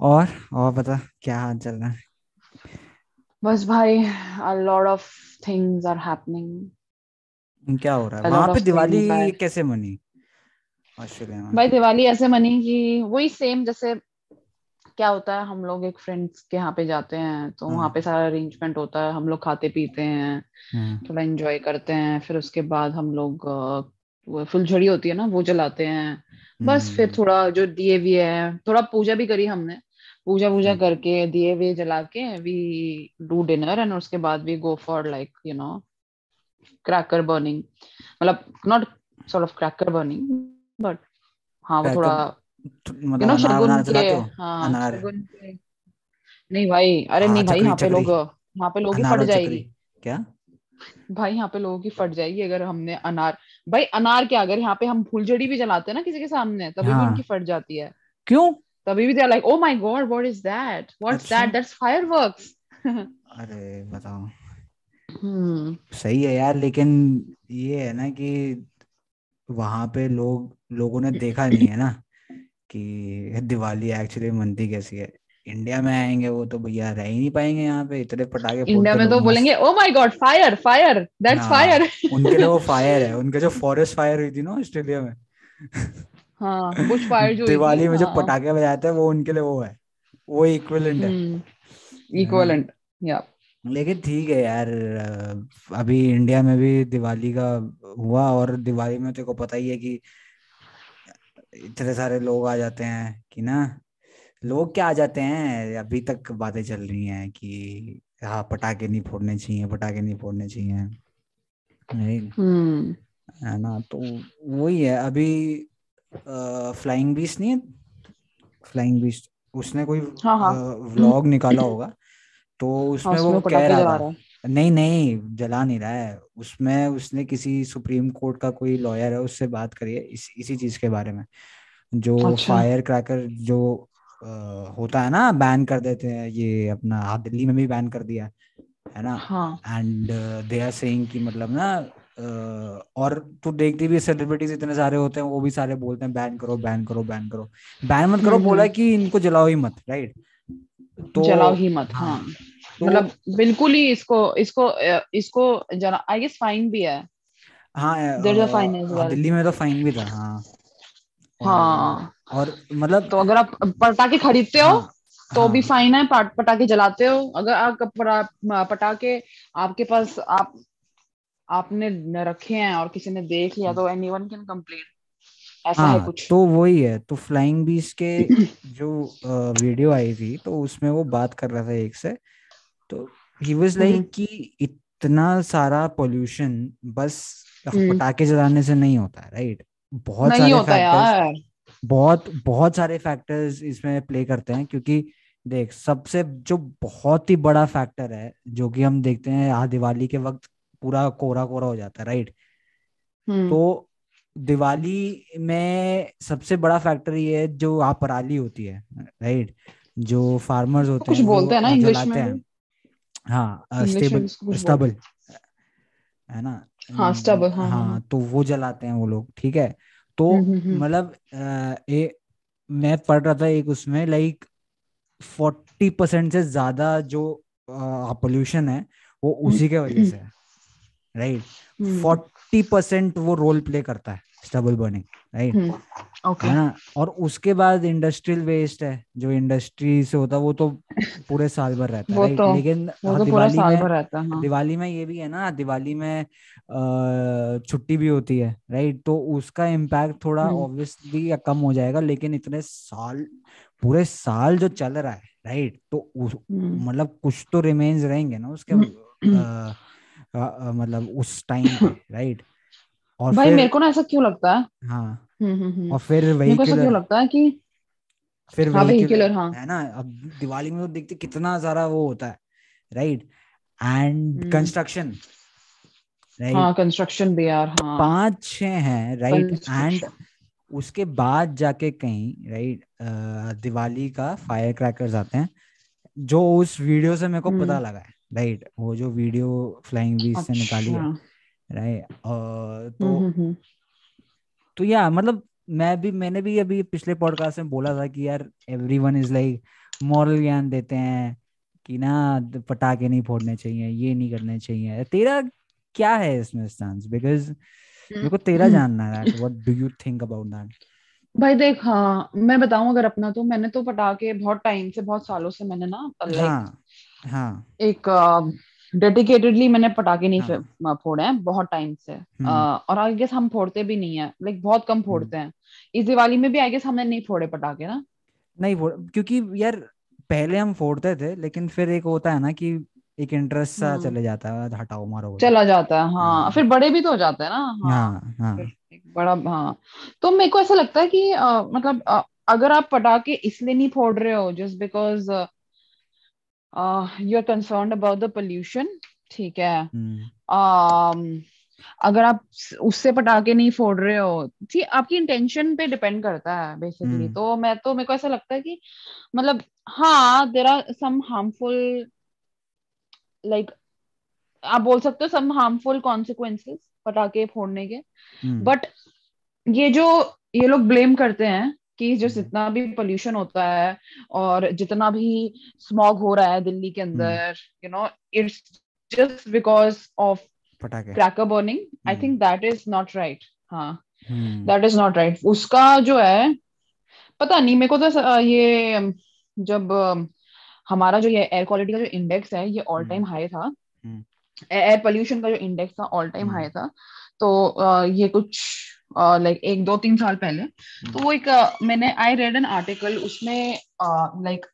और और बता क्या हाल चल रहा है? बस भाई a lot of things are happening. क्या हो रहा है? वहाँ पे दिवाली कैसे मनी? ऑस्ट्रेलिया में भाई दिवाली ऐसे मनी कि वही सेम जैसे क्या होता है हम लोग एक फ्रेंड्स के यहाँ पे जाते हैं तो वहाँ हाँ पे सारा अरेंजमेंट होता है हम लोग खाते पीते हैं हाँ। थोड़ा एंजॉय करते हैं फिर उसके बाद हम लोग फुलझड़ी होती है ना वो जलाते हैं। बस फिर हम्म। थोड़ा जो दिए भी है थोड़ा पूजा भी करी हमने पूजा वूजा अच्छा करके दिए वे जला के वी डू डिनर एंड उसके बाद we go for like you know cracker burning मतलब not sort of cracker burning but हाँ वो थोड़ा यू मतलब नो अनार शगुन के हो? हाँ शगुन के। नहीं भाई अरे हाँ नहीं भाई यहाँ पे लोग यहाँ पे लोगों अनार फट जाएगी। क्या? भाई यहाँ पे लोगों की फट जाएगी अगर हमने अनार। भाई अनार क्या अगर यहाँ पे हम फुलझड़ी भी जलाते हैं ना किसी के सामने तभी भी उनकी हाँ फट जाती है। क्यों? तभी भी they like oh my god what is that what's that that's fireworks अरे बताओ। हम्म सही है यार लेकिन ये है ना कि वहाँ पे लोग लोगों ने देखा नहीं है ना कि दिवाली एक्चुअली मनती कैसी है। इंडिया में आएँगे वो तो भैया रह ही नहीं पाएँगे यहाँ पे इतने पटाखे इंडिया में तो बोलेंगे ओ my god fire fire that's fire उनके लिए वो फायर है उनके जो फॉरेस्ट फायर हुई थी ना ऑस्ट्रेलिया में। हाँ बुश फायर जो हुई थी दिवाली में जो हाँ। पटाखे बजाते हैं वो उनके लिए वो है। वो इक्विवेलेंट है। हम्म है। ना इक्विवेलेंट या। लेकिन ठीक है यार अभी इंडिया में भी दिवाली का हुआ और दिवाली में तेरे को पता ही है कि इतने सारे लोग आ जाते हैं कि ना लोग क्या आ जाते हैं अभी तक बातें चल रही हैं कि हाँ पटाखे नहीं फोड़ने चाहिए पटाखे नहीं फोड़ने चाहिए। नहीं। हम्म। है ना तो वही है अभी फ्लाइंग बीस्ट नहीं है? फ्लाइंग बीस्ट उसने कोई हाँ हाँ। व्लॉग निकाला होगा। तो हाँ उसमें उसमें वो कह रहा था है। नहीं नहीं जला नहीं रहा है। उसमें उसने किसी सुप्रीम कोर्ट का कोई लॉयर है उससे बात करी है इस, इसी चीज़ के बारे में। जो अच्छा। फायर क्रैकर जो अ, होता है ना बैन कर देते हैं ये अपना दिल्ली में भी बैन कर दिया है ना? एंड दे आर सेइंग कि मतलब ना और तू देखती भी सेलिब्रिटीज इतने सारे होते हैं वो भी सारे बोलते हैं बैन करो बैन करो बैन करो। बैन मत करो बोला हम्म। कि इनको जलाओ ही मत राइट तो जलाओ ही मत हाँ हाँ। तो मतलब बिल्कुल ही इसको इसको इसको जना आई गेस फाइन भी है। हाँ अ फाइन हाँ दिल्ली में तो फाइन भी था हाँ। हाँ। और मतलब तो अगर आप पटाखे खरीदते हो हाँ तो हाँ, भी फाइन है पटाखे जलाते हो। अगर आप पटा- पटाखे आपके पास आप आपने रखे हैं और किसी ने देख लिया तो एनीवन कैन कंप्लेन ऐसा है हाँ कुछ। तो वही है तो फ्लाइंग बीस्ट के जो वीडियो आई थी तो उसमें वो बात कर रहा था एक से तो ही वाज लाइक कि इतना सारा पोल्यूशन बस हम्म। पटाखे जलाने से नहीं होता है राइट बहुत नहीं सारे होता फैक्टर्स यार। बहुत बहुत सारे फैक्टर्स इसमें प्ले करते हैं क्योंकि देख सबसे जो बहुत ही बड़ा फैक्टर है जो कि हम देखते हैं यहाँ दिवाली के वक्त पूरा कोरा कोरा हो जाता है राइट हम्म। तो दिवाली में सबसे बड़ा फैक्टर ये है जो आप पराली होती है राइट जो फार्मर्स होते कुछ हैं बोलते हैं ना इंग्लिश जलाते में हैं। हाँ स्टेबल स्टबल हैं। ना? हाँ स्टब हाँ हाँ हाँ। तो वो जलाते हैं वो लोग ठीक है? तो हम्म हम्म मतलब ए मैं पढ़ रहा था एक उसमें लाइक फोर्टी परसेंट से ज़्यादा जो पोल्यूशन है वो उसी के वजह से है। राइट फोर्टी परसेंट वो रोल प्ले करता है स्टबल बर्निंग राइट ओके है ना? और उसके बाद इंडस्ट्रियल वेस्ट है जो इंडस्ट्री से होता है वो तो पूरे साल भर रहता है राइट तो लेकिन वो हाँ तो दिवाली साल में भर रहता है हाँ। दिवाली में ये भी है ना दिवाली में छुट्टी भी होती है राइट तो उसका इम्पैक्ट थोड़ा ऑब्वियसली कम हो जाएगा लेकिन इतने साल पूरे साल जो चल रहा है राइट तो हम्म मतलब कुछ तो रिमेन्स रहेंगे ना उसके अ, मतलब उस टाइम राइट और भाई मेरे को ना ऐसा क्यों लगता है? हाँ। हम्म हम्म हम्म। और फिर ऐसा क्यों लगता है कि फिर हाँ वेहिकुलर हाँ। है ना अब दिवाली में तो देखते कितना सारा वो होता है राइट एंड कंस्ट्रक्शन हाँ राइट कंस्ट्रक्शन भी यार हाँ। पाँच छह हैं राइट एंड उसके बाद जाके कहीं राइट दिवाली का फायर क्रैकर्स आते हैं जो उस वीडियो से मेरे को पता लगा है। राइट वो जो वीडियो फ्लाइंग वीज से निकाली अच्छा। है हम्म राइट हम्म तो हम्म। तो या मतलब मैं भी मैंने भी अभी पिछले पॉडकास्ट में बोला था कि यार एवरीवन इज़ लाइक मॉरल ज्ञान देते हैं कि ना पटाखे नहीं फोड़ने चाहिए ये नहीं करने चाहिए। तेरा क्या है इसमें स्टांस बिकॉज़ मेरे को तेरा हम्म। जानना है what do you think about that भाई देख हाँ मैं बताऊँ अगर अपना तो मैंने तो पटाखे बहुत टाइम से बहुत सालों से मैंने ना लाइक हाँ। हाँ। एक डेडिकेटेडली uh, मैंने पटाखे नहीं हाँ। फोड़े हैं बहुत टाइम से। हम्म। अ, और आई गेस हम फोड़ते भी नहीं है लाइक बहुत कम फोड़ते हैं। इस दिवाली में भी आई गेस हमने नहीं फोड़े पटाखे ना। नहीं फोड़ क्योंकि यार पहले हम फोड़ते थे लेकिन फिर एक होता है ना कि एक इंटरेस्ट सा हम्म। चले जाता है हटाओ मारो चला जाता है हाँ। हाँ। फिर बड़े भी तो हो जाते हैं ना हाँ। हाँ हाँ। बड़ा हाँ। तो मेरे को ऐसा लगता है कि अ, मतलब अ, अगर आप पटाखे इसलिए नहीं फोड़ रहे हो just because you are concern about the pollution ठीक है। हम्म, um, अगर आप उससे पटाखे नहीं फोड़ रहे हो जी आपकी इंटेंशन पे डिपेंड करता है बेसिकली हम्म। तो मैं तो मेरे को ऐसा लगता है कि मतलब हाँ there are some harmful like आप बोल सकते हो सम हार्मफुल कॉन्सिक्वेंसेस पटाखे फोड़ने के। बट ये जो ये लोग ब्लेम करते हैं कि जो हम्म। जितना भी पोल्यूशन होता है और जितना भी स्मॉग हो रहा है दिल्ली के अंदर you know it's just because of पटाखे cracker burning I hmm. Think that is not right हाँ hmm, that is not right उसका जो है पता नहीं मेरे को तो ये जब हमारा जो ये एयर क्वालिटी का जो इंडेक्स है ये ऑल टाइम हम्म। हाई था हम्म। एयर पोल्यूशन का जो इंडेक्स था ऑल टाइम हम्म। हाई था तो ये कुछ लाइक एक दो तीन साल पहले। तो वो एक मैंने आई रेड एन आर्टिकल उसमें like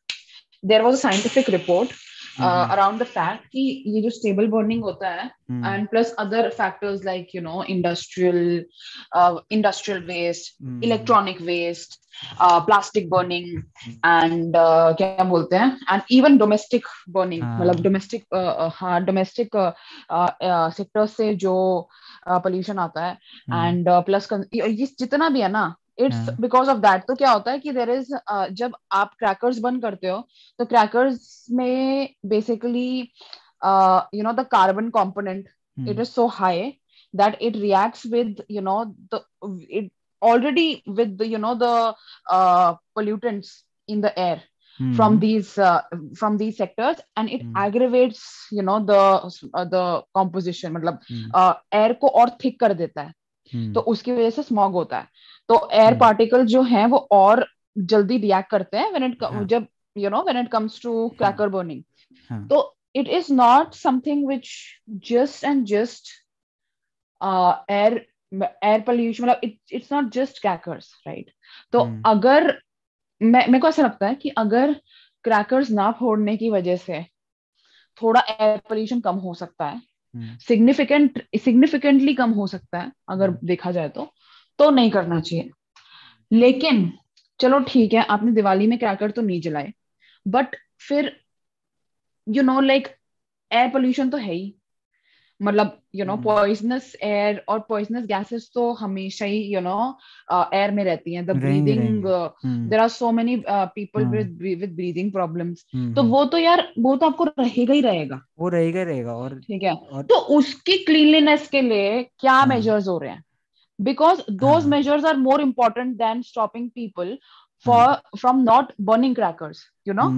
there was a scientific report hmm, around the fact कि ये जो स्टेबल बर्निंग होता है and plus other factors like you know industrial industrial waste electronic waste plastic burning and क्या बोलते हैं? And even domestic burning मतलब domestic uh, uh, हाँ डोमेस्टिक सेक्टर uh, से जो पोल्यूशन आता है hmm. एंड प्लस ये जितना भी है ना इट्स हाँ। बिकॉज़ ऑफ़ दैट तो क्या होता है कि देर इज़ uh, जब आप क्रैकर्स बंद करते हो तो क्रैकर्स में basically you know the carbon component hmm, it is so high that it reacts with you know the it already with the you know the uh, pollutants in the air hmm, from these uh, from these sectors and it Hmm. aggravates you know the uh, the composition मतलब हम्म, uh, air को और thick कर देता है हम्म, तो उसकी वजह से स्मॉग होता है तो एयर. पार्टिकल जो है वो और जल्दी रिएक्ट करते हैं व्हेन इट हाँ। जब you know when it comes to cracker burning तो it is not something which just and just uh, air air pollution मतलब it's not just crackers right तो हम्म। अगर मैं मेरे को ऐसा लगता है कि अगर क्रैकर्स ना फोड़ने की वजह से थोड़ा एयर पोल्यूशन कम हो सकता है हम्म, सिग्निफिकेंट सिग्निफिकेंटली कम हो सकता है अगर हम्म। देखा जाए तो तो नहीं करना चाहिए। लेकिन चलो ठीक है आपने दिवाली में क्रैकर तो नहीं जलाए बट फिर you know like air pollution तो है ही। मतलब यू नो। पॉइजनस एयर और पॉइजनस गैसेस तो हमेशा ही यू नो एयर में रहती हैं the breathing there are so many people. With with breathing problems तो हम्म। वो तो यार वो तो आपको रहेगा ही रहेगा वो रहेगा ही रहेगा और ठीक है और तो उसकी क्लीनलीनेस के लिए क्या। मेजर्स हो रहे हैं because those. Measures are more important than stopping people for from not burning crackers you know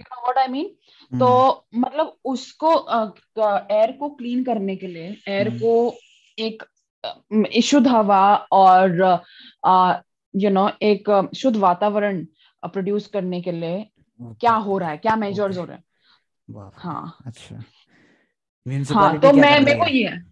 you know what I mean तो मतलब उसको एयर को क्लीन करने के लिए एयर हम्म। को एक शुद्ध हवा और यू नो एक शुद्ध वातावरण प्रोड्यूस करने के लिए क्या हो रहा है? क्या मेजर्स. हो रहे हैं? हाँ। अच्छा। हाँ तो मैं मेरे को ये है।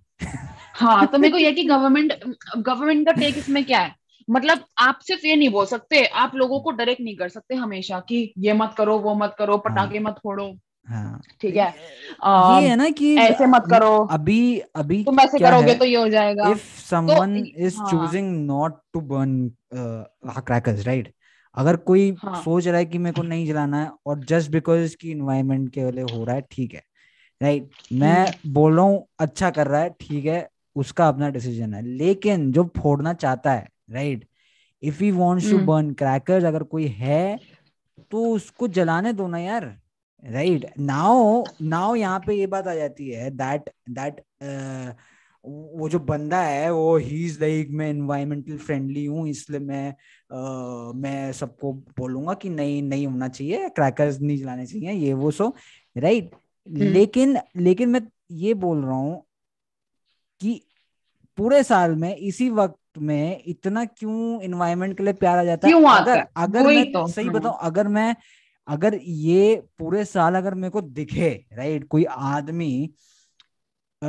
हाँ तो मेरे को ये कि गवर्नमेंट गवर्नमेंट का टेक इसमें क्या है? मतलब आप सिर्फ़ ये नहीं बोल सकते आप लोगों को डायरेक्ट नहीं कर सकते हमेशा कि ये मत करो वो मत करो पटाखे मत फोड़ो। हाँ। ठीक है? ये है ना कि ऐसे मत करो। अभी अभी तुम ऐसे करोगे तो ये हो जाएगा। इफ़ हाँ। choosing not to burn uh, crackers right? अगर कोई हाँ। सोच रहा है कि मेरे को नहीं जलाना है और जस्ट बिकॉज़ इसकी इन्वायरमेंट के लिए हो रहा है ठीक है। राइट मैं बोल रहा हूँ अच्छा कर रहा है ठीक है उसका अपना डिसीज़न है। लेकिन जो फोड़ना चाहता है right? If he wants to. Burn crackers अगर कोई है तो उसको जलाने दो ना यार। राइट नाउ नाउ यहाँ पे ये बात आ जाती है दैट दैट वो जो बंदा है वो ही इज़ लाइक मैं इन्वायरमेंटल फ्रेंडली हूँ इसलिए मैं आ, मैं सबको बोलूँगा कि नहीं नहीं होना चाहिए क्रैकर्स नहीं जलाने चाहिए ये वो सो। राइट हम्म। लेकिन लेकिन मैं ये बोल रहा हूँ कि पूरे साल में इसी वक्त में इतना क्यों इन्वायरमेंट के लिए प्यार आ जाता है अगर? अगर मैं तो, सही हाँ। बताऊँ अगर मैं अगर ये पूरे साल अगर मेरे को दिखे राइट कोई आदमी अ,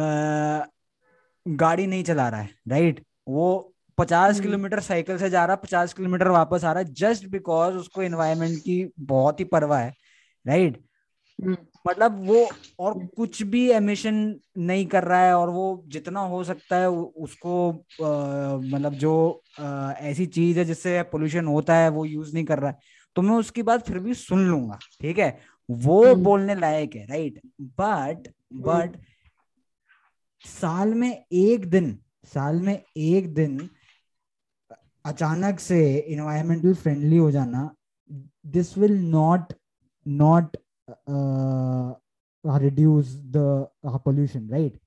गाड़ी नहीं चला रहा है राइट वो पचास हम्म। किलोमीटर साइकिल से जा रहा है पचास किलोमीटर वापस आ रहा है जस्ट बिकॉज़ उसको एनवायरनमेंट की बहुत ही परवाह है राइट हम्म, मतलब वो और कुछ भी एमिशन नहीं कर रहा है और वो जितना हो सकता है उसको मतलब जो अ, ऐसी चीज़ है जिससे पोल्यूशन होता है वो यूज़ नहीं कर रहा है। तो मैं उसकी बात फिर भी सुन लूँगा ठीक है? वो हम्म। बोलने लायक है राइट बट बट साल में एक दिन साल में एक दिन अचानक से इन्वायरमेंटल फ्रेंडली हो जाना this will not not reduce the pollution right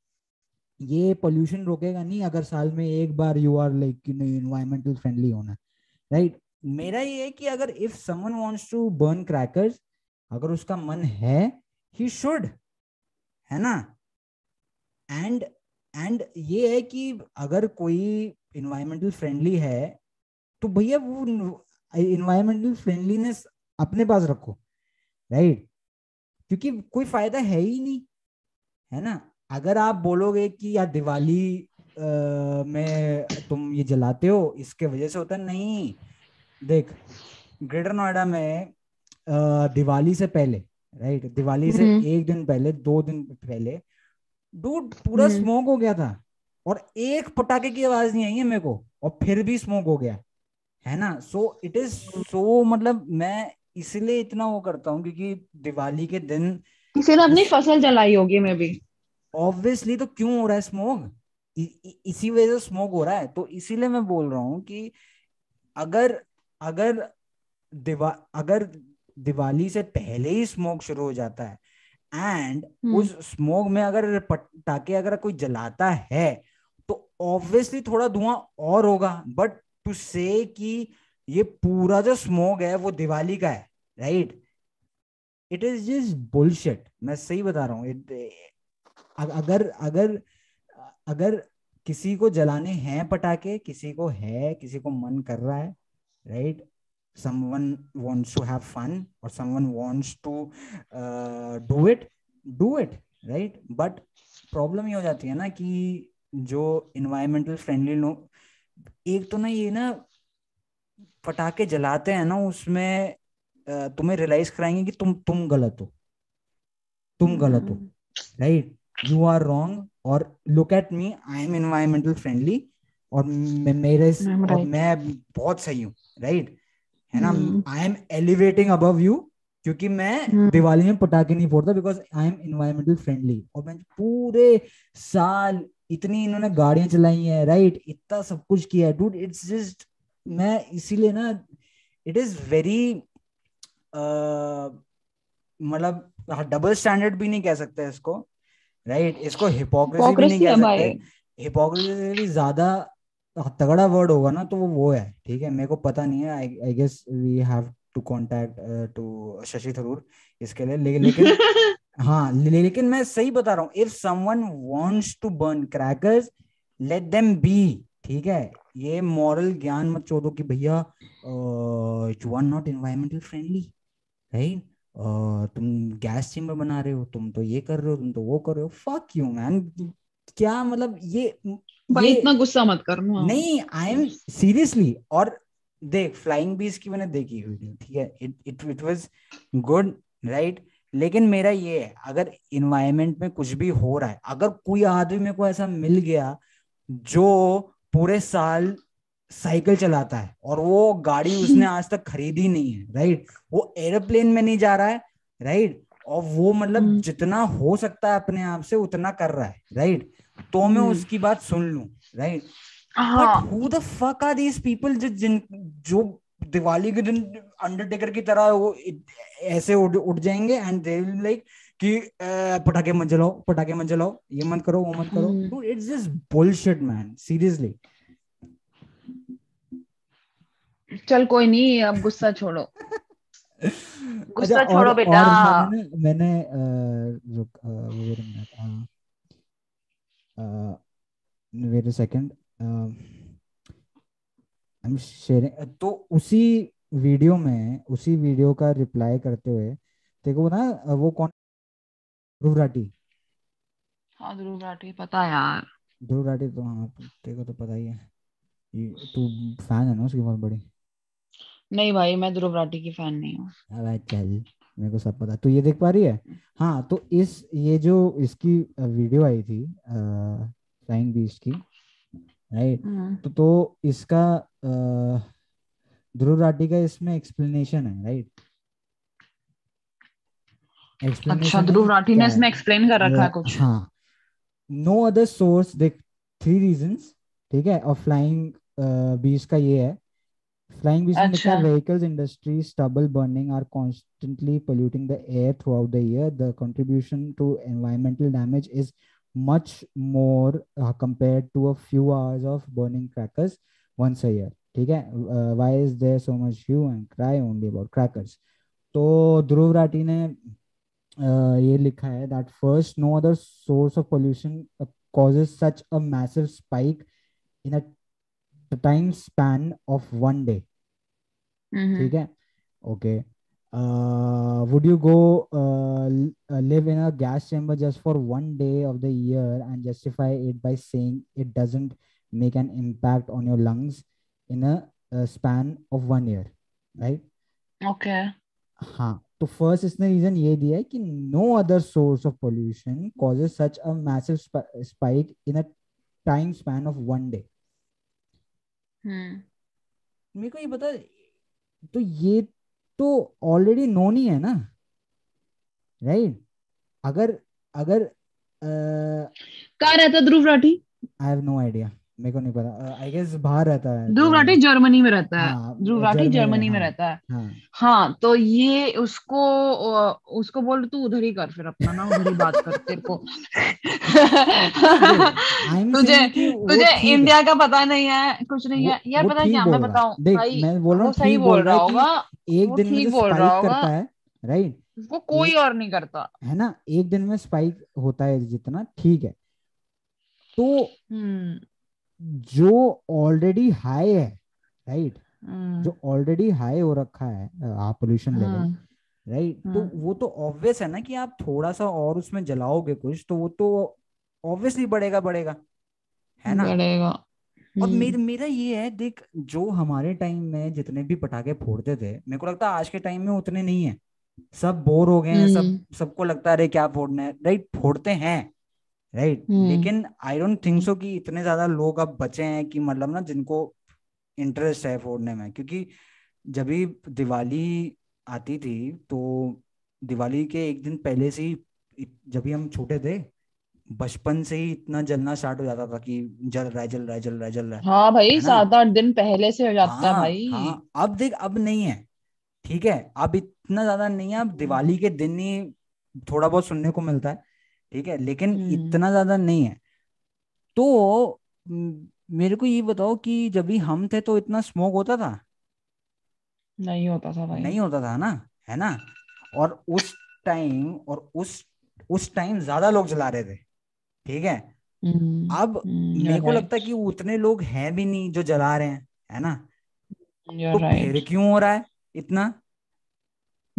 ये पोल्यूशन रोकेगा नहीं अगर साल में एक बार यू आर लाइक कि नहीं इन्वायरमेंटल फ्रेंडली होना राइट मेरा ये है कि अगर if someone wants to burn crackers अगर उसका मन है ही शुड है ना? एंड एंड ये है कि अगर कोई इन्वायरमेंटल फ्रेंडली है तो भैया वो इन्वायरमेंटल फ्रेंडलीनेस अपने पास रखो राइट क्योंकि कोई फ़ायदा है ही नहीं है ना? अगर आप बोलोगे कि यार दिवाली अ, में तुम ये जलाते हो इसके वजह से होता नहीं। देख ग्रेटर नोएडा में अ, दिवाली से पहले राइट दिवाली से हम्म। एक दिन पहले दो दिन पहले डूड पूरा हम्म। स्मोक हो गया था। और एक पटाखे की आवाज़ नहीं आई है मेरे को और फिर भी स्मोक हो गया है ना? सो इट इज़ सो मतलब मैं इसलिए इतना वो करता हूँ क्योंकि दिवाली के दिन किसी ने अपनी फ़सल जलाई होगी मे भी ऑब्वियसली तो क्यों हो रहा है स्मोक इसी वजह से स्मोक हो रहा है। तो इसीलिए मैं बोल रहा हूँ कि अगर अगर दिवा अगर दिवाली से पहले ही स्मोक शुरू हो जाता है एंड हम्म। उस स्मोक में अगर पटाखे अगर कोई जलाता है तो ऑब्वियसली थोड़ा धुआँ और होगा। बट टू से कि ये पूरा जो स्मोक है वो दिवाली का है right it is just bullshit मैं सही बता रहा हूँ। अगर अगर अगर किसी को जलाने हैं पटाखे किसी को है किसी को मन कर रहा है right someone wants to have fun और wants to uh, do it do it right? But problem ये हो जाती है ना कि जो इन्वायरमेंटल फ्रेंडली लोग एक तो ना ये ना पटाखे जलाते हैं ना उसमें तुम्हें रियलाइज़ कराएँगे कि तुम तुम गलत हो। तुम गलत हो राइट यू आर रॉन्ग और look at me I am environmental friendly और मेरे और मैं बहुत सही हूँ राइट है ना? हम्म। I am elevating above you क्योंकि मैं हम्म। दिवाली में पटाखे नहीं फोड़ता because I am environmental friendly और मैं पूरे साल इतनी इन्होंने गाड़ियाँ चलाई हैं राइट इतना सब कुछ किया है। डूड इट्स जस्ट मैं इसीलिए ना इट इज़ वेरी मतलब डबल स्टैंडर्ड भी नहीं कह सकते इसको राइट right? इसको हिपोक्रेसी भी नहीं कह सकते। हिपोक्रेसी ज़्यादा तगड़ा वर्ड होगा ना तो वो वो है ठीक है? मेरे को पता नहीं है I guess we have to contact to Shashi Tharoor इसके लिए लेकिन लेकिन हाँ ले- लेकिन मैं सही बता रहा हूँ if someone wants to burn crackers let them be ठीक है? ये मॉरल ज्ञान मत छोड़ो कि भैया you are not environmental friendly right तुम गैस चेम्बर बना रहे हो तुम तो ये कर रहे हो तुम तो वो कर रहे हो। फक यू मैन क्या मतलब ये भाई ये इतना गुस्सा मत करना नहीं आई एम सीरियसली और देख फ्लाइंग बीस की मैंने देखी वीडियो ठीक है? It it it was good right लेकिन मेरा ये है अगर इन्वायरमेंट में कुछ भी हो रहा है अगर कोई आदमी मेरे को ऐसा मिल गया जो पूरे साल साइकिल चलाता है और वो गाड़ी उसने आज तक खरीदी नहीं है राइट वो एरोप्लेन में नहीं जा रहा है राइट और वो मतलब हम्म। जितना हो सकता है अपने आप से उतना कर रहा है राइट तो मैं हम्म। उसकी बात सुन लू राइट हाँ। But who the fuck are these people जो जिन जो दिवाली के दिन अंडरटेकर की तरह वो ऐसे उड़ उड़ जाएँगे एंड दे लाइक कि पटाखे मत जलाओ पटाखे मत जलाओ ये मत करो वो मत करो। It's just bullshit man seriously चल कोई नहीं अब गुस्सा छोड़ो। गुस्सा अच्छा छोड़ो और बेटा। और मैंने ना- मैंने अ, रुक wait minute wait a second I am sharing तो उसी वीडियो में उसी वीडियो का रिप्लाई करते हुए देखो ना वो कौन ध्रुव राठी हाँ ध्रुव राठी पता है यार। ध्रुव राठी तो हाँ तेरे को तो पता ही है। तू फ़ैन है ना उसकी बहुत बड़ी? नहीं भाई मैं ध्रुव राठी की फ़ैन नहीं हूँ। अबे चल मेरे को सब पता। तू ये देख पा रही है? हाँ तो इस ये जो इसकी वीडियो आई थी फ्लाइंग बीस्ट की राइट हम्म, तो तो इसका ध्रुव राठी का इसमें एक्सप्लेनेशन है राइट अच्छा ध्रुव राठी ने इसमें एक्सप्लेन कर रखा है कुछ। हाँ नो अदर सोर्स देख थ्री रीजंस ठीक है? और फ्लाइंग बीस का ये है। फ्लाइंग बीस अच्छा। Vehicles industry stubble burning are constantly polluting the air throughout the year the contribution to environmental damage is much more compare to a few hours of burning crackers once a year ठीक है? Why is there so much you and cry only about crackers तो ध्रुव राठी ने ये लिखा है that first no other source of pollution uh, causes such a massive spike in a t- time span of one day hmm, ठीक है okay would you go uh, l- uh, live in a gas chamber just for one day of the year and justify it by saying it doesn't make an impact on your lungs in a, uh span of one year right okay हाँ तो first इसने reason ये दिया है कि no other source of pollution causes such a massive spike in a time span of one day हम्म मेरे को ये बता तो ये तो ऑलरेडी नोन ही है ना राइट right? अगर अगर कहाँ रहता Dhruv Rathee? I have no idea मेरे को नहीं पता। आई गेस बाहर रहता है ध्रुव राठी जर्मनी में रहता है। हाँ, ध्रुव राठी जर्मनी में, में हाँ। रहता है। हाँ। हाँ तो ये उसको उसको बोल तू उधर ही कर फिर अपना ना उधर ही बात कर तेरे को। तुझे तुझे इंडिया का पता नहीं है कुछ नहीं है। यार पता क्या मैं है। बताऊँ? देख, भाई मैं बोल रहा हूँ सही बोल रहा है होगा। एक दिन में बोल रहा होगा। करता है राइट वो कोई और नहीं करता। है ना एक दिन में स्पाइक होता है जितना ठीक है। तो हम्म। जो ऑलरेडी हाई है राइट हम्म, जो ऑलरेडी हाई हो रखा है पोल्यूशन लेवल राइट तो हम्म। वो तो ऑब्वियस है ना कि आप थोड़ा सा और उसमें जलाओगे कुछ तो वो तो ऑब्वियसली बढ़ेगा बढ़ेगा है ना? बढ़ेगा। और हम्म, मेरा मेरा ये है देख जो हमारे टाइम में जितने भी पटाखे फोड़ते थे मेरे को लगता है आज के टाइम में उतने नहीं है। सब बोर हो गए हैं सब। सबको लगता है अरे क्या फोड़ना है? राइट फोड़ते हैं। राइट हम्म। लेकिन आई डोंट थिंक सो कि इतने ज़्यादा लोग अब बचे हैं कि मतलब ना जिनको इंटरेस्ट है फोड़ने में। क्योंकि जब भी दिवाली आती थी तो दिवाली के एक दिन पहले से ही जब भी हम छोटे थे बचपन से ही इतना जलना स्टार्ट हो जाता था कि जल रहा है जल रहा है जल रहा है जल रहा है। हाँ भाई? सात आठ दिन पहले से हो जाता है हाँ भाई। हाँ। अब देख अब नहीं है। ठीक है? अब इतना ज़्यादा नहीं है। अब दिवाली के दिन ही थोड़ा बहुत सुनने को मिलता है। ठीक है? लेकिन हम्म। इतना ज़्यादा नहीं है। तो मेरे को ये बताओ कि जब भी हम थे तो इतना स्मोक होता था? नहीं होता था भाई। नहीं होता था ना? है ना? और उस टाइम और उस उस टाइम ज़्यादा लोग जला रहे थे ठीक है? हम्म, अब हम्म, मेरे को लगता है कि उतने लोग हैं भी नहीं जो जला रहे हैं है ना? तो. फिर क्यों हो रहा है इतना?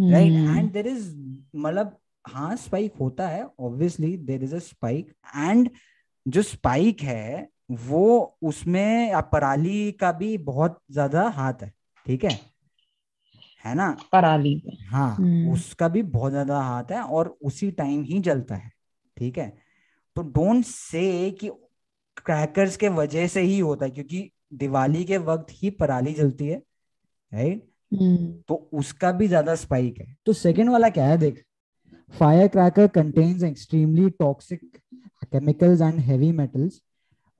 राइट एंड देर इज़ मतलब हाँ स्पाइक होता है obviously there is a spike and जो स्पाइक है वो उसमें पराली का भी बहुत ज़्यादा हाथ है ठीक है? है ना? पराली हाँ हम्म। उसका भी बहुत ज़्यादा हाथ है और उसी टाइम ही जलता है ठीक है? तो डोंट से कि क्रैकर्स के वजह से ही होता है क्योंकि दिवाली के वक्त ही पराली जलती है राइट हम्म, तो उसका भी ज़्यादा स्पाइक है। तो सेकंड वाला क्या है देख? Cracker contains extremely toxic chemicals and heavy metals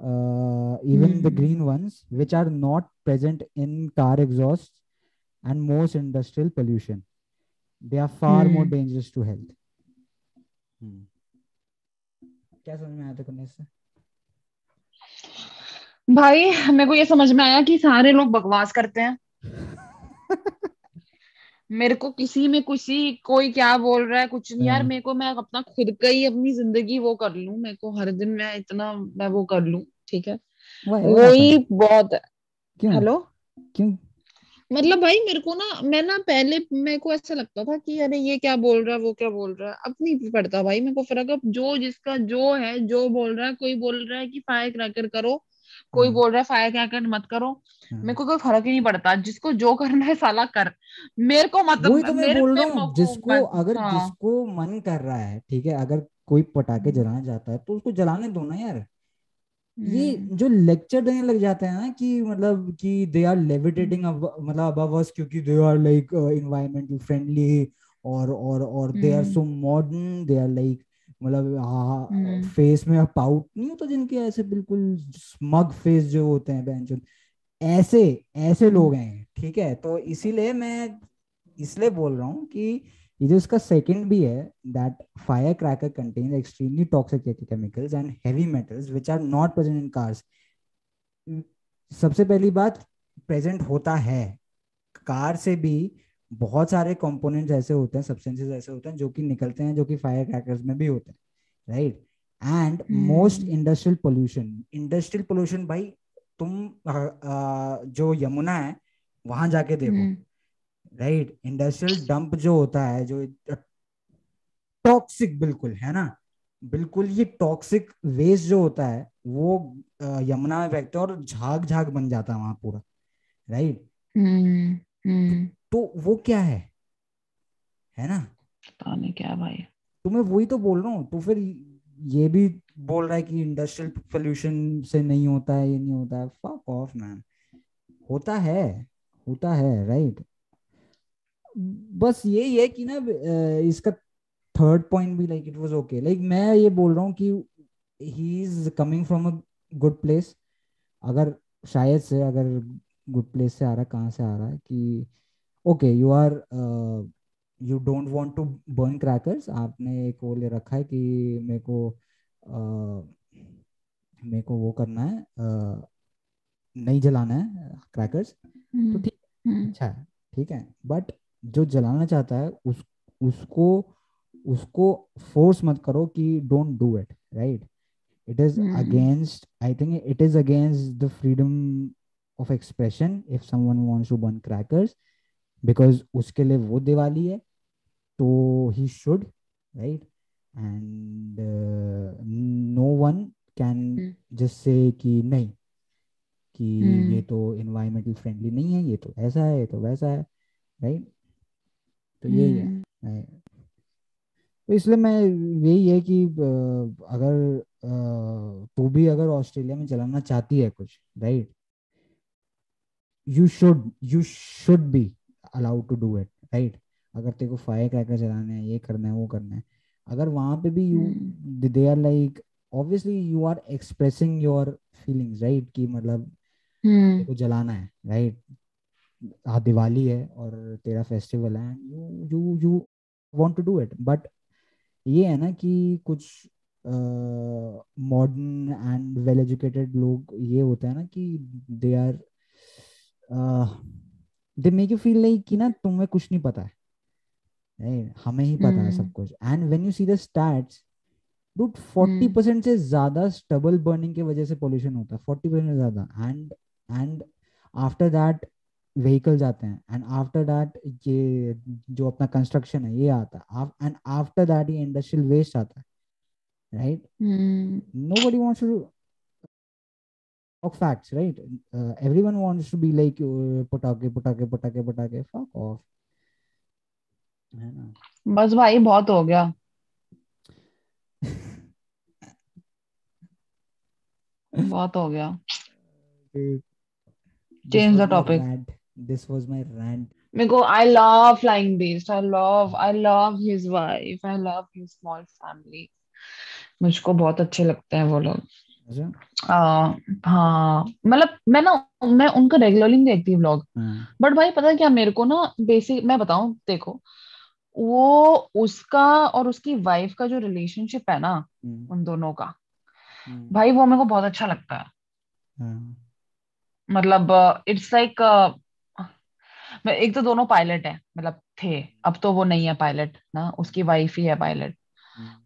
uh, even mm. the Hmm. green ones which are not present in car exhausts and most industrial pollution. They are far mm. more Hmm. dangerous to health. Hmm. क्या समझ में आया था करने से भाई मेरे को ये समझ में आया कि सारे लोग बकवास करते हैं मेरे को किसी में किसी कोई क्या बोल रहा है कुछ नहीं यार हाँ। मेरे को मैं अपना खुद का ही अपनी ज़िंदगी वो कर लू मेरे को हर दिन मैं इतना मैं वो कर लूँ ठीक है? वो? ही बहुत है। क्यों? हेलो? क्यों? मतलब भाई मेरे को ना मैं ना पहले मेरे को ऐसा लगता था कि अरे ये क्या बोल रहा है वो क्या बोल रहा है अब नहीं पड़ता भाई मेरे को फ़र्क अब जो जिसका जो है जो बोल रहा है कोई बोल रहा है कि फायर क्रैकर करो कोई हाँ, बोल रहा है फायर क्रैकर मत करो। मेरे को कोई फ़र्क ही नहीं पड़ता। जिसको जो करना है साला कर। मेरे को मतलब वही तो मैं मेरे बोल रहा हूँ जिसको अगर हाँ। जिसको मन कर रहा है ठीक है अगर कोई पटाखे हम्म। जलाना चाहता है तो उसको जलाने दो ना यार। ये हम्म, जो लेक्चर देने लग जाते हैं ना कि मतलब कि दे आर लेविटेटिंग मतलब अबव अस क्योंकि they are like environmental friendly और और और they are hmm. So modern they are like मतलब हम्म। फेस में पाउट नहीं होता जिनके ऐसे बिल्कुल स्मग फेस जो होते हैं बेंचन ऐसे ऐसे लोग हैं ठीक है? तो इसीलिए मैं इसलिए बोल रहा हूँ कि ये जो इसका सेकंड भी है that fire cracker contain extremely toxic chemicals and heavy metals which are not present in cars सबसे पहली बात प्रेजेंट होता है। कार से भी बहुत सारे कंपोनेंट्स ऐसे होते हैं सब्सटेंसेस ऐसे होते हैं जो कि निकलते हैं जो कि फायर क्रैकर्स में भी होते हैं right and most. Industrial pollution industrial pollution भाई तुम अ, अ, जो यमुना है वहाँ जाके देखो राइट इंडस्ट्रियल डंप जो होता है जो टॉक्सिक बिल्कुल है ना? बिल्कुल ये टॉक्सिक वेस्ट जो होता है वो यमुना में फेंकते हैं और झाग झाग बन जाता है वहाँ पूरा राइट हम्म, हम्म। तो वो क्या है? है ना? पता नहीं क्या भाई। तो मैं वही तो बोल रहा हूँ तो फिर ये भी बोल रहा है कि इंडस्ट्रियल पोल्यूशन से नहीं होता है ये नहीं होता है। फक ऑफ़ मैन होता है होता है राइट बस यही है कि ना इसका थर्ड पॉइंट भी like it was okay like मैं ये बोल रहा हूँ कि he is coming from a good place अगर शायद से अगर गुड प्लेस से आ रहा है कहाँ से आ रहा है कि okay you are you don't want to burn crackers आपने एक वो ले रखा है कि मेरे को अ, मेरे को वो करना है अ, नहीं जलाना है क्रैकर्स तो हम्म, ठीक हम्म, अच्छा है ठीक है। बट जो जलाना चाहता है उस उसको उसको फोर्स मत करो कि don't do it right it is Hmm. against i think it is against the freedom of expression if someone wants to burn crackers because उसके लिए वो दिवाली है तो he should right and no one can can Hmm. just say कि नहीं कि Hmm. ये तो इन्वायरमेंटल फ्रेंडली नहीं है ये तो ऐसा है ये तो वैसा है राइट तो यही है हम्म, तो इसलिए मैं यही है कि अगर तू भी अगर ऑस्ट्रेलिया में चलाना चाहती है कुछ right you should you should be allowed to do it right अगर तेरे को फायर क्रैकर चलाना है ये करना है वो करना है। अगर वहाँ पे भी you they are like obviously you are expressing your feelings right कि मतलब तेरे को जलाना है राइट हाँ दिवाली है और तेरा फेस्टिवल है you you you want to do it but ये है ना कि कुछ मॉडर्न एंड वेल एजुकेटेड लोग ये होता है ना कि they are they make you feel like कि ना तुम्हें कुछ नहीं पता है। Right? हमें ही पता है सब हम्म, कुछ। And when you see the stats dude forty percent से ज़्यादा स्टबल बर्निंग की वजह से पोल्यूशन होता है। फोर्टी परसेंट से ज़्यादा। And and after that vehicles आते हैं। एंड आफ्टर दैट ये जो अपना कंस्ट्रक्शन है ये आता है। एंड आफ्टर दैट ये इंडस्ट्रियल वेस्ट आता है। राइट हम्म, nobody wants of facts, right? Uh, everyone wants to be like uh, putake, putake, putake, putake. Fuck off. बस भाई बहुत हो गया। बहुत हो गया। Change the topic this was my rant मेरे को I love flying beast I love I love his wife I love his small family मुझको बहुत अच्छे लगते हैं वो लोग। आ, हाँ मतलब मैं ना मैं उनका रेगुलरली नहीं देखती व्लॉग हाँ बट भाई पता है क्या मेरे को ना बेसिक मैं बताऊँ देखो वो उसका और उसकी वाइफ का जो रिलेशनशिप है ना हम्म, उन दोनों का हम्म, भाई वो मेरे को बहुत अच्छा लगता है। हाँ मतलब इट्स लाइक एक तो दोनों पायलट है मतलब थे अब तो वो नहीं है पायलट ना उसकी वाइफ ही है पायलट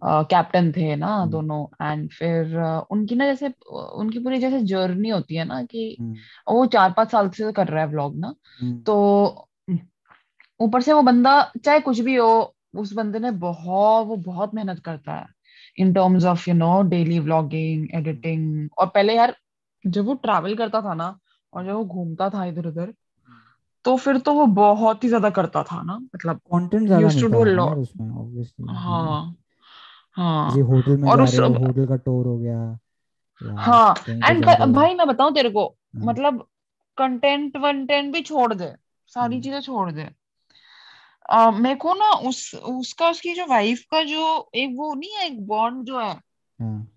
कैप्टन थे ना हम्म, दोनों एंड फिर उनकी ना जैसे उनकी पूरी जैसे जर्नी होती है ना कि हम्म, वो चार पाँच साल से कर रहा है व्लॉग ना हम्म, तो ऊपर से वो बंदा चाहे कुछ भी हो उस बंदे ने बहुत वो बहुत मेहनत करता है in terms of you know daily vlogging editing और पहले यार जब वो ट्रैवल करता था ना और जब वो घूमता था इधर उधर तो फिर तो वो बहुत ही ज़्यादा करता था ना मतलब कंटेंट ज़्यादा यूज्ड टू डू था लॉट उसमें ऑब्वियसली है। हाँ। किसी होटल में और जा उस रहे हो होटल का टूर हो गया। या हाँ एंड भाई मैं बताऊँ तेरे को हाँ। मतलब कंटेंट वंटेंट भी छोड़ दे सारी हम्म, चीज़ें छोड़ दे। आ, मेरे को ना उस उसका उसकी जो वाइफ का जो एक वो नहीं है एक बॉन्ड जो है हाँ।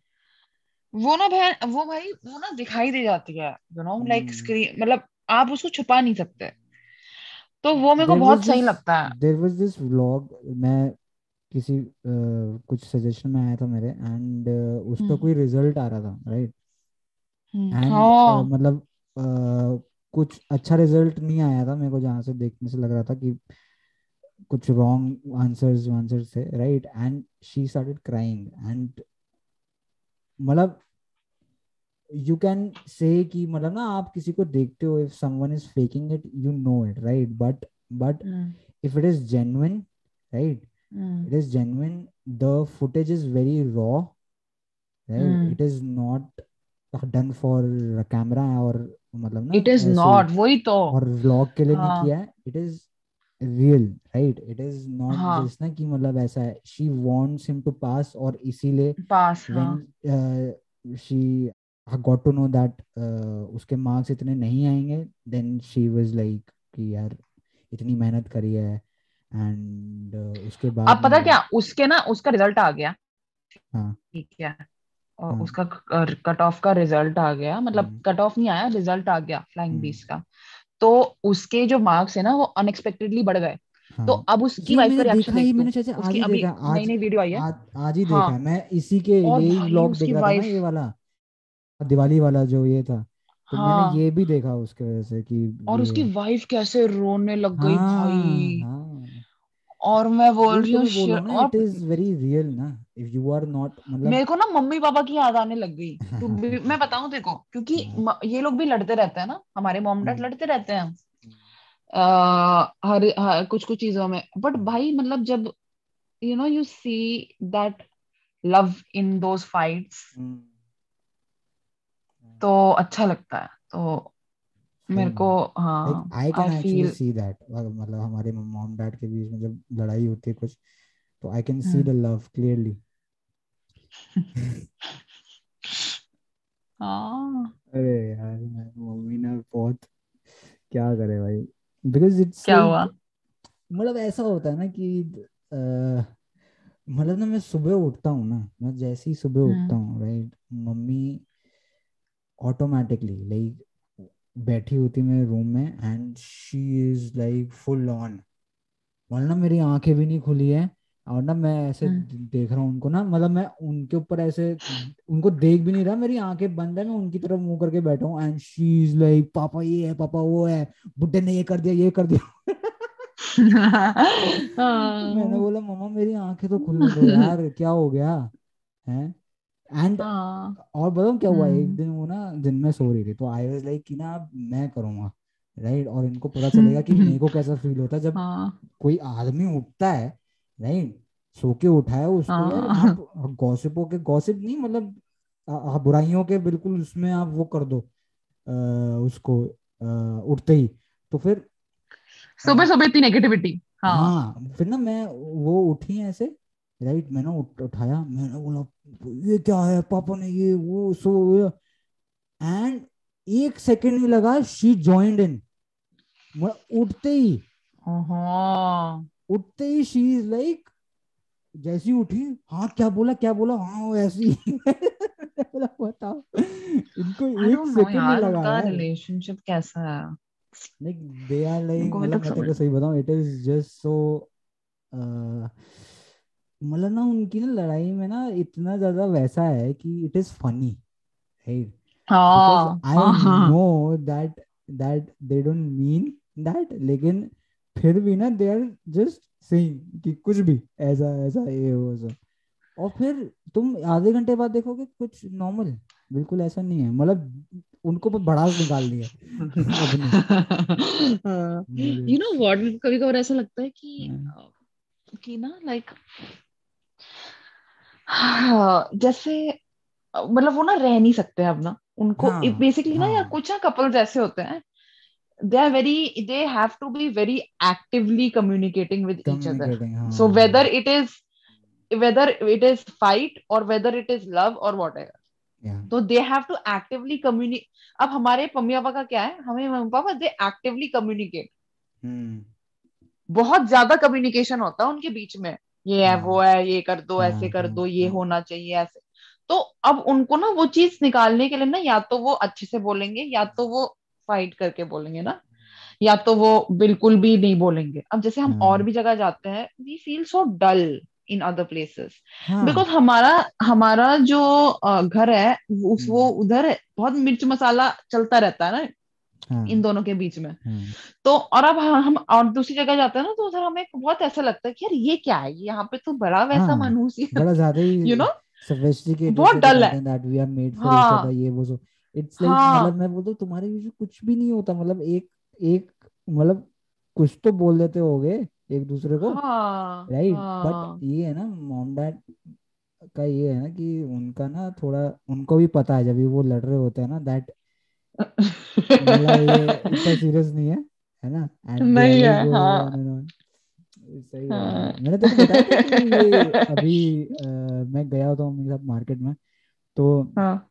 वो ना भाई वो भाई वो ना दिखाई दे जाती है यू नो लाइक स्क्रीन मतलब आप उसको छुपा नहीं सकते। तो वो मेरे को देर वॉज़ बहुत दिस सही लगता है। देर वॉज़ दिस व्लॉग मैं किसी अ, कुछ सजेशन में आया था मेरे एंड उस पर हम्म। कोई रिज़ल्ट आ रहा था राइट हम्म। एंड हाँ। मतलब अ, कुछ अच्छा रिज़ल्ट नहीं आया था मेरे को जहाँ से देखने से लग रहा था कि कुछ रॉन्ग आंसर्स आंसर्स थे right and she started crying and मतलब यू कैन से कि मतलब ना आप किसी को देखते हो if someone is faking it you know it right but but hmm if it is genuine hmm it is genuine the footage is very raw right hmm it is not done for camera और मतलब ना it is he not वही तो और vlog के लिए नहीं हाँ किया है it is real right it is not हाँ just ना कि मतलब ऐसा है she wants him to pass और इसीलिए पास हाँ when uh, she got to know that uh, उसके मार्क्स इतने नहीं आएँगे then she was like कि यार इतनी मेहनत करी है एंड उसके बाद अब पता क्या? उसके ना उसका रिज़ल्ट आ गया। हाँ। ठीक है। और हाँ। उसका कट ऑफ़ का रिज़ल्ट आ गया। मतलब कट ऑफ़ नहीं आया रिज़ल्ट आ गया फ्लाइंग हम्म, बीस का। तो उसके जो मार्क्स है ना वो अनएक्सपेक्टेडली बढ़ गए। तो हाँ। अब उसकी वाइफ मैंने का रिएक्शन देखा ही देख। मैंने तू से आज ही देखा आज नई नई वीडियो आई है। आज आज ही देखा हाँ। है मैं इसी के यही व्लॉग देख रहा था ये वाला। दिवाली वाला जो ये था। तो मैंने हाँ। ये भी देखा उसके वजह से कि और उसकी वाइफ कैसे रोने लग गई हाँ भाई। हाँ। और मैं बोल रही तो हूँ इट इज़ वेरी रियल ना इफ़ यू आर नॉट मतलब मेरे को ना मम्मी पापा की याद आने लग गई। हाँ मैं बताऊँ देखो क्योंकि हाँ। ये लोग भी लड़ते रहते हैं ना हमारे मॉम डैड हम्म, लड़ते रहते हैं। हम्म, आ, हर, हर कुछ कुछ चीज़ों में बट भाई मतलब जब you know you see that love in those fights तो अच्छा लगता है तो मेरे को में लाइक हाँ I can actually see that मतलब हमारे मॉम डैड के बीच में जब लड़ाई होती है कुछ तो I can see the love clearly अरे यार मम्मी ने बहुत क्या करे भाई? बिकॉज़ इट्स क्या हुआ? मतलब ऐसा होता है ना कि मतलब ना मैं सुबह उठता हूँ ना मैं जैसे ही सुबह उठता हम्म हूँ राइट मम्मी ऑटोमेटिकली लाइक बैठी होती मेरे रूम में and she is like full on मतलब ना मेरी आँखें भी नहीं खुली है और ना मैं ऐसे हम्म देख रहा हूँ उनको ना मतलब मैं उनके ऊपर ऐसे उनको देख भी नहीं रहा मेरी आँखें बंद है मैं उनकी तरफ़ मुँह करके बैठा हूँ एंड शी इज़ लाइक पापा ये है पापा वो है बुड्ढे ने ये कर दिया ये कर दिया. मैंने हाँ। बोला मम्मा मेरी आँखें तो खुल दो यार क्या हो गया? है? एंड हाँ। और बताऊँ क्या हुआ? एक हम्म। दिन वो ना दिन में सो रही थी तो आई वाज लाइक कि ना मैं करूँगा राइट और इनको पता चलेगा कि मेरे को कैसा फील होता है जब हाँ। कोई आदमी उठता है राइट सो के उठाया उसको यार आप हाँ गॉसिपों के गॉसिप नहीं मतलब बुराइयों के बिल्कुल उसमें आप वो कर दो आ, उसको आ, उठते ही। तो फिर सुबह सुबह इतनी नेगेटिविटी हाँ। हाँ फिर ना मैं वो उठी ऐसे राइट मैंने उठ, उठाया मैंने बोला ये क्या है? पापा ने ये वो सो एंड एक सेकंड नहीं लगा शी ज्वाइंड इन उठते ही उठते ही शी इज़ लाइक जैसी उठी हाँ क्या बोला क्या बोला? हाँ ऐसी बोला बताओ। इनको एक सेकंड यार लगा यार रिलेशनशिप कैसा है? लाइक दे आर लाइक मतलब मैं तेरे को सही बताऊँ इट इज़ जस्ट सो मतलब ना उनकी ना लड़ाई में ना इतना ज़्यादा वैसा है कि it is funny right I know that that they don't mean that लेकिन फिर भी ना दे आर जस्ट सेइंग कि कुछ भी ऐसा ऐसा ये वो ऐसा और फिर तुम आधे घंटे बाद देखोगे कुछ नॉर्मल बिल्कुल ऐसा नहीं है। मतलब उनको भड़ास निकाल दिया यू नो व्हाट कभी कभार ऐसा लगता है कि हाँ। कि ना लाइक जैसे मतलब वो ना रह नहीं सकते अब ना। उनको हाँ बेसिकली ना यार हाँ। कुछ ना कपल्स ऐसे होते हैं they are very they have to be very actively communicating with each other. Communicating so whether हाँ it is whether it is fight or whether it is love or whatever तो they have to actively communicate अब हमारे mummy papa का क्या है? हमें mummy papa दे actively communicate बहुत ज़्यादा कम्युनिकेशन होता है उनके बीच में। ये है वो हाँ है ये कर दो हाँ ऐसे कर हाँ दो ये हाँ। होना चाहिए ऐसे। तो अब उनको ना वो चीज़ निकालने के लिए ना या तो वो अच्छे से बोलेंगे या तो वो फाइट करके बोलेंगे ना या तो वो बिल्कुल भी नहीं बोलेंगे। अब जैसे हम और हाँ। भी जगह जाते हैं we feel so dull in other places हाँ। बिकॉज़ हमारा हमारा जो घर है उस वो हम्म, उधर है बहुत मिर्च मसाला चलता रहता है ना इन हाँ दोनों के बीच में। हाँ तो और अब हम हम और दूसरी जगह जाते हैं ना तो उधर हमें बहुत ऐसा लगता है कि यार ये क्या है? यहाँ पे तो बड़ा वैसा हाँ मनहूस बड़ा ज़्यादा ही यू नो बहुत से डल है। हैं that we are made for हाँ। ये वो सो इट्स लाइक मतलब हाँ मैं बोलता हूँ तुम्हारे बीच कुछ भी नहीं होता मतलब एक एक मतलब कुछ तो बोल देते होगे एक दूसरे को। हाँ राइट बट हाँ। ये है ना मॉम डैड का ये है ना कि उनका ना थोड़ा उनको भी पता है जब भी वो लड़ रहे होते हैं ना दैट इतना सीरियस नहीं है है ना? नहीं है हाँ। ऑन सही है। हाँ। मैंने को बताया था कि अभी अ, मैं गया होता हूँ मेरे साथ मार्केट में तो हाँ।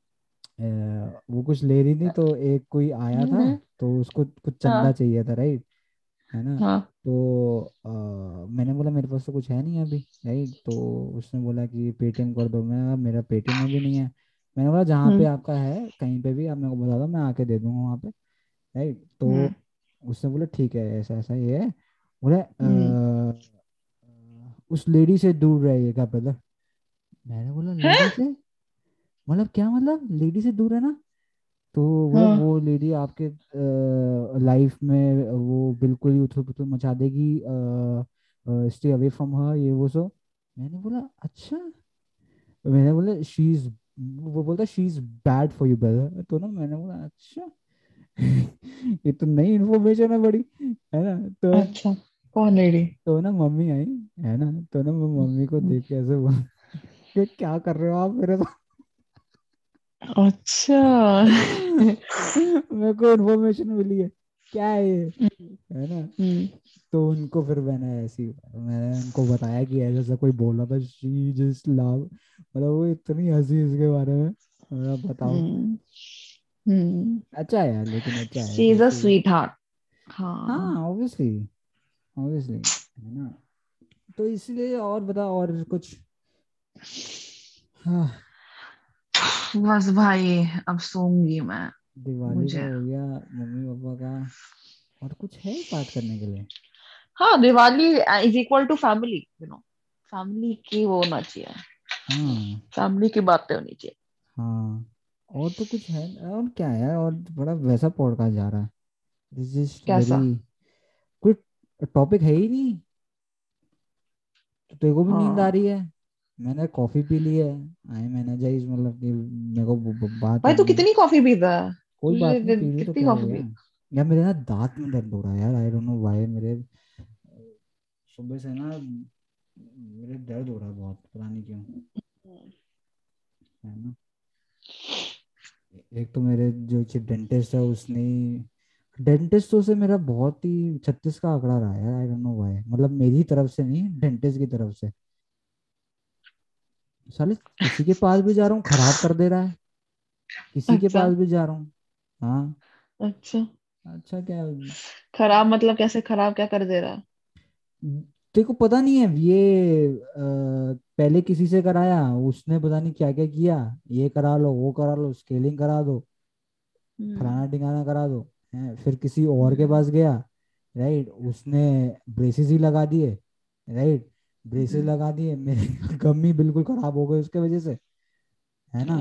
अ, वो कुछ ले रही थी तो एक कोई आया था हम्म, तो उसको कुछ चंदा हाँ चाहिए था राइट है ना? हाँ। तो अ, मैंने बोला मेरे पास तो कुछ है नहीं अभी राइट तो उसने बोला कि पेटीएम कर दो। मैं मेरा पेटीएम भी नहीं है। मैंने बोला जहाँ पे हम्म। आपका है कहीं पे भी आप मेरे को बता दो मैं आके दे दूँगा वहाँ पे। राइट? तो हम्म। उसने बोला ठीक है ऐसा ऐसा ये है। बोले हम्म। उस लेडी से दूर रहिएगा ब्रदर मैंने बोला है? लेडी से? मतलब क्या मतलब? लेडी से दूर है ना? तो बोला हाँ। वो लेडी आपके लाइफ में वो बिल्कुल ही उथल पुथल मचा देगी स्टे अवे फ्रॉम हर ये वो सो। मैंने बोला अच्छा? मैंने बोला शी इज़ वो बोलता she is bad for you brother तो ना मैंने बोला अच्छा ये तो नई इन्फॉर्मेशन है बड़ी है ना? तो अच्छा कौन लेडी तो ना मम्मी आई है ना? तो ना मैं मम्मी को देख के ऐसे बोल कि क्या कर रहे हो आप मेरे साथ? अच्छा। मेरे को इन्फॉर्मेशन मिली है। क्या है? ये है ना? हम्म। तो उनको फिर मैंने ऐसी मैंने उनको बताया कि ऐसा ऐसा कोई बोला था शी जस्ट लव मतलब वो इतनी हँसी इसके बारे में मैं बताओ हम्म। हम्म। अच्छा यार लेकिन अच्छा है she is a sweetheart हाँ। हाँ ऑब्वियसली ऑब्वियसली है ना? तो इसलिए और बता और कुछ? हाँ। बस भाई अब सोऊँगी मैं। दिवाली का हो गया मम्मी पापा का और कुछ है बात करने के लिए? हाँ Diwali is equal to family you know family की वो होना चाहिए। हाँ। फैमिली की बातें होनी चाहिए। हाँ और तो कुछ है और क्या है और बड़ा वैसा पॉडकास्ट जा रहा है। दिस इज़ कैसा? वेरी कोई टॉपिक है ही नहीं। तो तेरे को भी नींद आ हाँ। रही है। मैंने कॉफ़ी पी ली है। आई एम एनर्जाइज मतलब कि मेरे को बात भाई तू है कितनी कॉफ़ी पीता है? कोई बात नहीं तो कितनी हो कॉफ़ी पी यार। मेरे ना दांत में दर्द हो रहा है यार। आई डोंट नो व्हाई मेरे सुबह से ना मेरे दर्द हो रहा है बहुत पता नहीं क्यों। है ना? एक तो मेरे जो डेंटिस्ट है उसने डेंटिस्ट तो से मेरा बहुत ही छत्तीस का आंकड़ा रहा है आई डोंट नो व्हाई मतलब मेरी तरफ़ से नहीं डेंटिस्ट की तरफ़ से। साले किसी के पास भी जा रहा हूँ खराब कर दे रहा है। किसी के अच्छा। पास भी जा रहा हूँ। हाँ। अच्छा। अच्छा क्या? खराब मतलब कैसे खराब क्या कर दे रहा? तेरे को पता नहीं है ये आ, पहले किसी से कराया उसने पता नहीं क्या क्या किया ये करा लो वो करा लो स्केलिंग करा दो हम्म, फलाना टिकाना करा दो हैं? फिर किसी और के हम्म, पास गया राइट? उसने ब्रेसेस ही लगा दिए राइट? ब्रेसेस हम्म, लगा दिए मेरे गम ही बिल्कुल खराब हो गए उसके वजह से। है ना?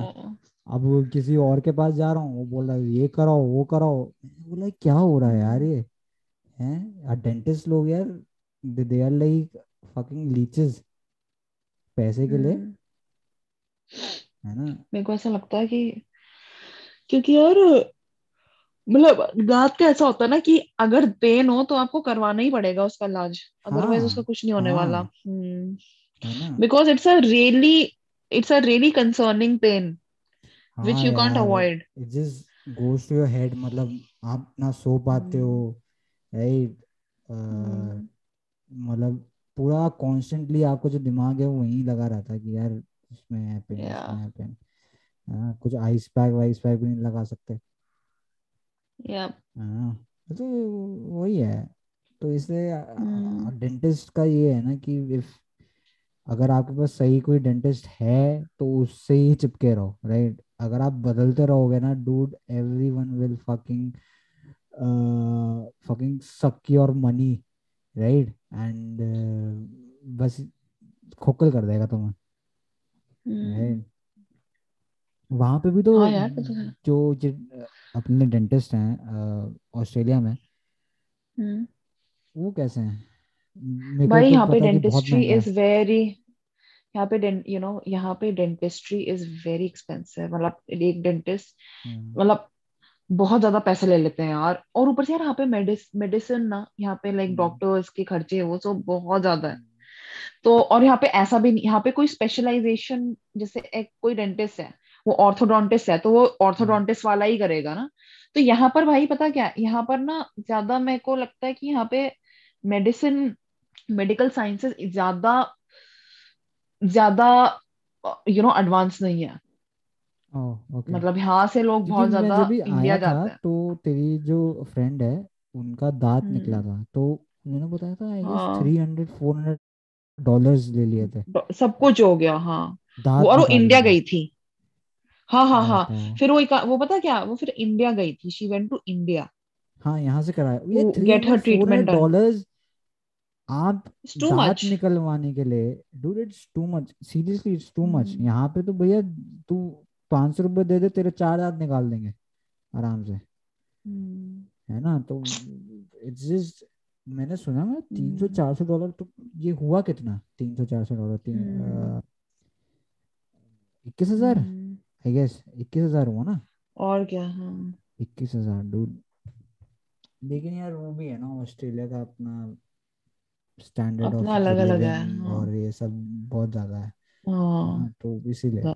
अब किसी और के पास जा रहा हूँ वो बोल रहा है ये कराओ वो कराओ। बोला क्या हो रहा है यार ये? हैं? डेंटिस्ट लोग यार they are like fucking leeches पैसे के लिए। हम्म। है ना? मेरे को ऐसा लगता है कि क्योंकि यार मतलब दांत का ऐसा होता है ना कि अगर पेन हो तो आपको करवाना ही पड़ेगा उसका इलाज अदरवाइज़ उसका हाँ कुछ नहीं होने वाला। हाँ ना? Because it's a really a really concerning pain which हाँ यू कांट यार avoid it just goes to your head मतलब आप ना सो पाते हो हम्म। राइट हम्म। मतलब पूरा कॉन्स्टेंटली आपको जो दिमाग है वो वहीं लगा रहता है कि यार इसमें है पेन इसमें है पेन हाँ कुछ आइस पैक वाइस पैक भी नहीं लगा सकते। या हाँ तो वही है। तो इसलिए हम्म। डेंटिस्ट का ये है ना कि इफ़ अगर आपके पास सही कोई डेंटिस्ट है तो उससे ही चिपके रहो राइट अगर आप बदलते रहोगे ना dude everyone will fucking fucking suck your money right and बस खोखल कर देगा तुम्हें हम्म। राइट वहाँ पे भी तो हाँ तो जो, जो अपने डेंटिस्ट हैं ऑस्ट्रेलिया में हम्म। वो कैसे हैं? भाई तो यहाँ पे डेंटिस्ट्री इज़ वेरी यहाँ पे यू नो यहाँ पे डेंटिस्ट्री इज़ वेरी एक्सपेंसिव मतलब एक डेंटिस्ट हम्म। मतलब बहुत ज़्यादा पैसे ले लेते हैं यार। और ऊपर से यार यहाँ पे मेडिसिन ना यहाँ पे लाइक हम्म, डॉक्टर्स के खर्चे वो सब बहुत ज़्यादा है। हम्म, तो और यहाँ पे ऐसा भी नहीं यहाँ पे कोई स्पेशलाइजेशन जैसे एक कोई डेंटिस्ट है वो ऑर्थोडोंटिस्ट है तो वो हम्म, ऑर्थोडोंटिस्ट वाला ही करेगा ना। तो यहाँ पर भाई पता क्या यहाँ पर ना ज़्यादा मेरे को लगता है कि यहाँ पे मेडिसिन मेडिकल साइंसेस ज़्यादा ज़्यादा यू नो एडवांस नहीं है। ओह ओके मतलब यहाँ से लोग बहुत ज़्यादा इंडिया जाते हैं। तो तेरी जो फ्रेंड है उनका दांत निकला हम्म था। तो उन्होंने बताया था आई गेस हाँ। Three hundred four hundred dollars ले लिए थे। सब कुछ हो गया हाँ। वो और वो इंडिया गई थी। हाँ हाँ हाँ। बताओ फिर वो वो पता क्या वो फिर इंडिया गई थी। शी वेंट टू इंडिया हाँ यहाँ से कराया। गेट हर ट्रीटमेंट डॉलर्स आप दांत निकलवाने के लिए dude it's too much seriously it's too much यहाँ पे तो भैया तू पाँच सौ रुपये दे दे तेरे चार दांत निकाल देंगे आराम से। हम्म है ना? तो इट्स जस्ट मैंने सुना मैं तीन सौ चार सौ डॉलर तो ये हुआ कितना? तीन सौ चार सौ डॉलर तीन इक्कीस हज़ार? आई गेस इक्कीस हज़ार हुआ ना? और क्या हाँ। इक्कीस हज़ार डूड लेकिन यार वो भी है ना ऑस्ट्रेलिया का अपना स्टैंडर्ड अपना ऑफ़ अलग अलग है। हाँ। और ये सब बहुत ज़्यादा है। है। हाँ तो इसीलिए।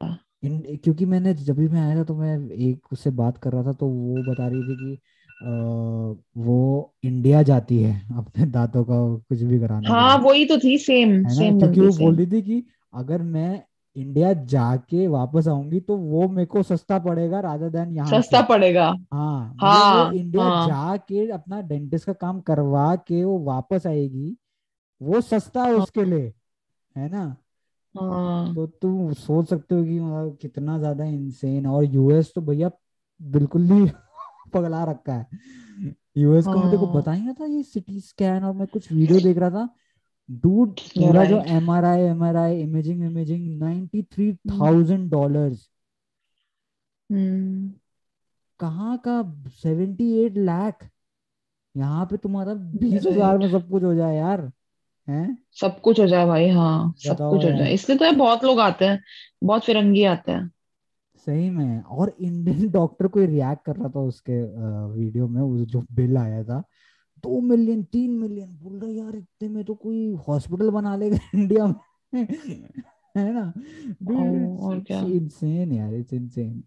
इन क्योंकि मैंने जब भी मैं आया था तो मैं एक उससे बात कर रहा था तो वो बता रही थी कि अ, वो इंडिया जाती है अपने दांतों का कुछ भी कराने के हाँ वही तो थी सेम सेम क्योंकि वो बोल रही थी कि अगर मैं इंडिया जाके वापस आऊँगी तो वो मेरे को सस्ता पड़ेगा रादर देन यहाँ सस्ता पड़ेगा। हाँ हाँ इंडिया हाँ। जाके अपना डेंटिस्ट का काम करवा के वो वापस आएगी वो सस्ता है हाँ। उसके लिए है ना? हाँ। तो तुम सोच सकते हो कि मतलब कितना ज़्यादा इंसेन और यूएस तो भैया बिल्कुल ही पगला रखा है। यूएस का मैं हाँ बता ही। था ये सिटी स्कैन और मैं कुछ वीडियो देख रहा था। डूड पूरा जो M R I M R I imaging imaging ninety three thousand dollars hmm, कहाँ का? सेवेंटी एट लाख यहाँ पे तुम्हारा बीस हज़ार में सब कुछ हो जाए यार। हैं? सब कुछ हो जाए भाई हाँ सब कुछ हो जाए। इसलिए तो यार बहुत लोग आते हैं बहुत फिरंगी आते हैं। सही में। और इंडियन डॉक्टर कोई रिएक्ट कर रहा था उसके वीडियो में जो बिल आया था दो मिलियन तीन मिलियन बोल रहा यार इतने में तो कोई हॉस्पिटल बना लेगा इंडिया में? है ना? और क्या? इनसेन यार इट्स इनसेन